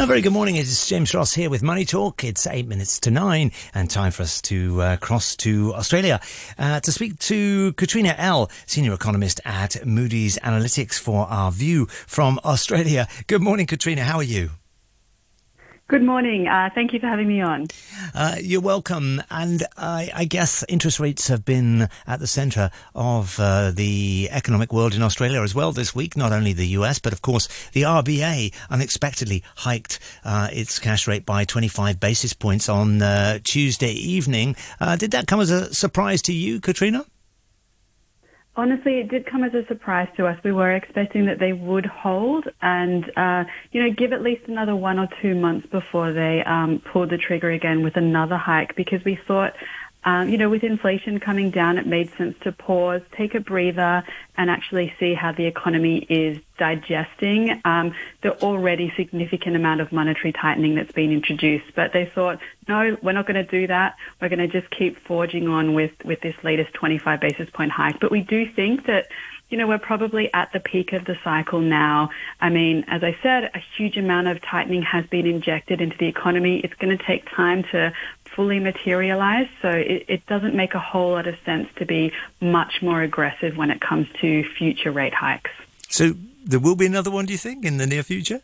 A very good morning. It is James Ross here with Money Talk. It's eight minutes to nine and time for us to uh, cross to Australia uh, to speak to Katrina Ell, senior economist at Moody's Analytics for our view from Australia. Good morning, Katrina. How are you? Good morning. Uh, thank you for having me on. Uh, you're welcome. And I, I, guess interest rates have been at the centre of uh, the economic world in Australia as well this week, not only the US, but of course the RBA unexpectedly hiked uh, its cash rate by 25 basis points on uh, Tuesday evening. Uh, did that come as a surprise to you, Katrina? Honestly, it did come as a surprise to us. We were expecting that they would hold and, uh, you know, give at least another one or two months before they um, pulled the trigger again with another hike because we thought um, you know, with inflation coming down, it made sense to pause, take a breather, and actually see how the economy is digesting um, the already significant amount of monetary tightening that's been introduced. But they thought, no, we're not going to do that. We're going to just keep forging on with, with this latest 25 basis point hike. But we do think that you know, we're probably at the peak of the cycle now. I mean, as I said, a huge amount of tightening has been injected into the economy. It's going to take time to fully materialize. So it, it, doesn't make a whole lot of sense to be much more aggressive when it comes to future rate hikes. So there will be another one, do you think, in the near future?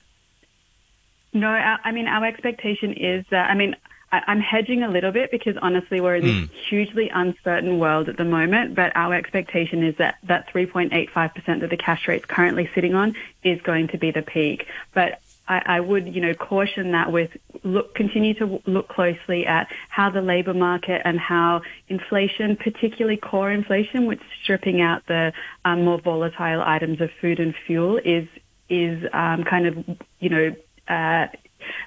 No, I mean, our expectation is that, I mean, I'm hedging a little bit because honestly, we're in this mm. hugely uncertain world at the moment. But our expectation is that that 3.85% that the cash rate's currently sitting on is going to be the peak. But I, I would, you know, caution that with look, continue to look closely at how the labour market and how inflation, particularly core inflation, which stripping out the um, more volatile items of food and fuel, is is um, kind of, you know, uh,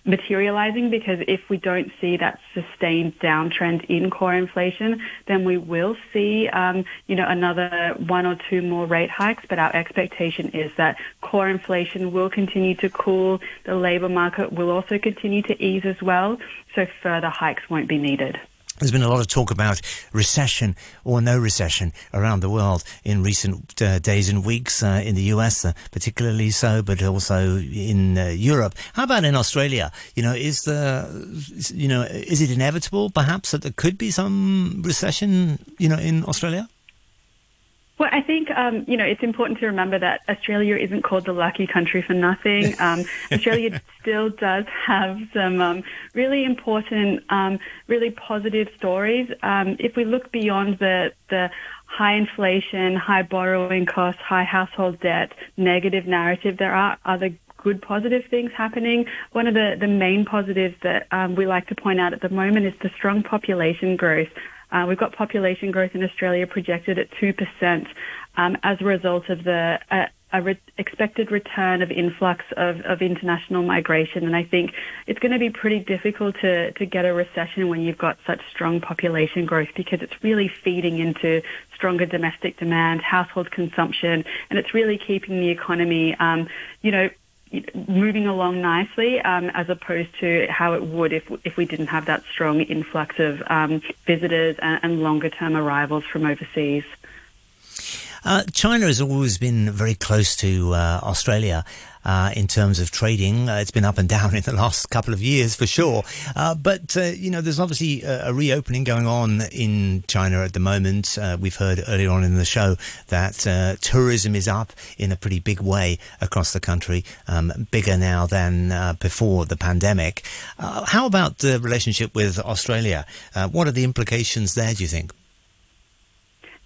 materializing because if we don't see that sustained downtrend in core inflation, then we will see, um, you know, another one or two more rate hikes. But our expectation is that core inflation will continue to cool. The labor market will also continue to ease as well. So further hikes won't be needed. There's been a lot of talk about recession or no recession around the world in recent uh, days and weeks, uh, in the US uh, particularly so, but also in uh, Europe. How about in Australia? You know, is the, you know, is it inevitable perhaps that there could be some recession, you know, in Australia? Well, I think um, you know it's important to remember that Australia isn't called the lucky country for nothing. Um, Australia still does have some um, really important, um, really positive stories. Um, if we look beyond the the high inflation, high borrowing costs, high household debt, negative narrative, there are other good positive things happening. One of the, the main positives that um, we like to point out at the moment is the strong population growth. Uh, we've got population growth in Australia projected at 2% um, as a result of the uh, a re- expected return of influx of, of international migration. And I think it's going to be pretty difficult to, to get a recession when you've got such strong population growth because it's really feeding into stronger domestic demand, household consumption, and it's really keeping the economy, um, you know, moving along nicely, um, as opposed to how it would if if we didn't have that strong influx of um, visitors and, and longer term arrivals from overseas. Uh, China has always been very close to uh, Australia uh, in terms of trading. Uh, it's been up and down in the last couple of years for sure. Uh, but, uh, you know, there's obviously a, a, reopening going on in China at the moment. We've heard earlier on in the show that tourism is up in a pretty big way across the country, um, bigger now than before the pandemic. how about the relationship with Australia? what are the implications there, do you think?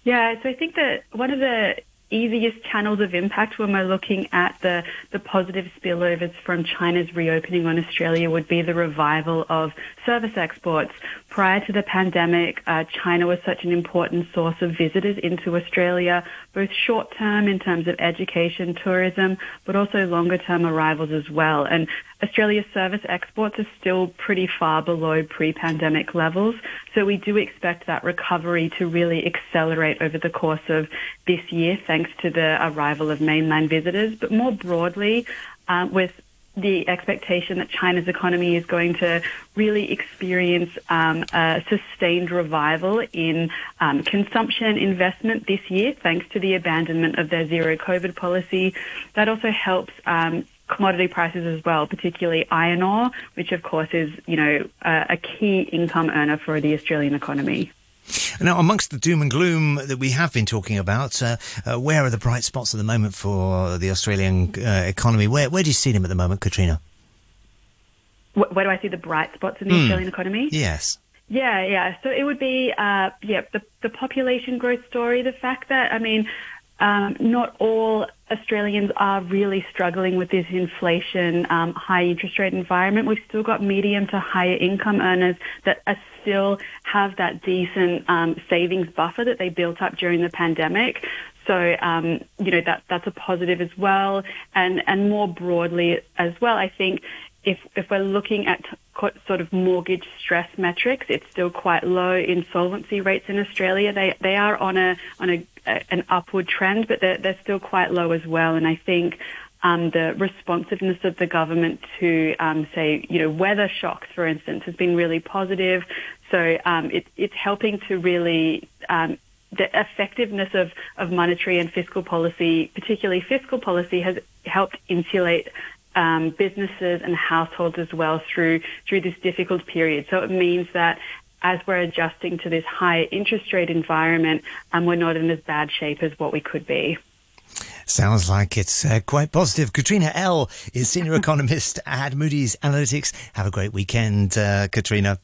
Yeah, so I think that one of the easiest channels of impact when we're looking at the, the positive spillovers from China's reopening on Australia would be the revival of service exports. Prior to the pandemic, uh, China was such an important source of visitors into Australia, both short term in terms of education, tourism, but also longer term arrivals as well. And Australia's service exports are still pretty far below pre-pandemic levels. So we do expect that recovery to really accelerate over the course of this year thanks to the arrival of mainland visitors. But more broadly, uh, with the expectation that China's economy is going to really experience um, a sustained revival in um, consumption investment this year, thanks to the abandonment of their zero COVID policy. That also helps um, commodity prices as well, particularly iron ore, which of course is, you know, a, a key income earner for the Australian economy. Now, amongst the doom and gloom that we have been talking about, uh, uh, where are the bright spots at the moment for the Australian uh, economy? Where where do you see them at the moment, Katrina? Where, where do I see the bright spots in the mm. Australian economy? Yes. Yeah, yeah. So it would be, uh, yeah, the the population growth story. The fact that I mean, um, not all Australians are really struggling with this inflation, um, high interest rate environment. We've still got medium to higher income earners that are still have that decent um, savings buffer that they built up during the pandemic. So um, you know that that's a positive as well, and and more broadly as well. I think if if we're looking at sort of mortgage stress metrics, it's still quite low. Insolvency rates in Australia they they are on a on a, an upward trend, but they're they're still quite low as well. And I think um, the responsiveness of the government to, um, say, you know, weather shocks, for instance, has been really positive. So um, it, it's helping to really um, the effectiveness of, of monetary and fiscal policy, particularly fiscal policy, has helped insulate um, businesses and households as well through through this difficult period. So it means that as we're adjusting to this higher interest rate environment, um, we're not in as bad shape as what we could be. Sounds like it's uh, quite positive. Katrina Ell is senior economist at Moody's Analytics. Have a great weekend, uh, Katrina.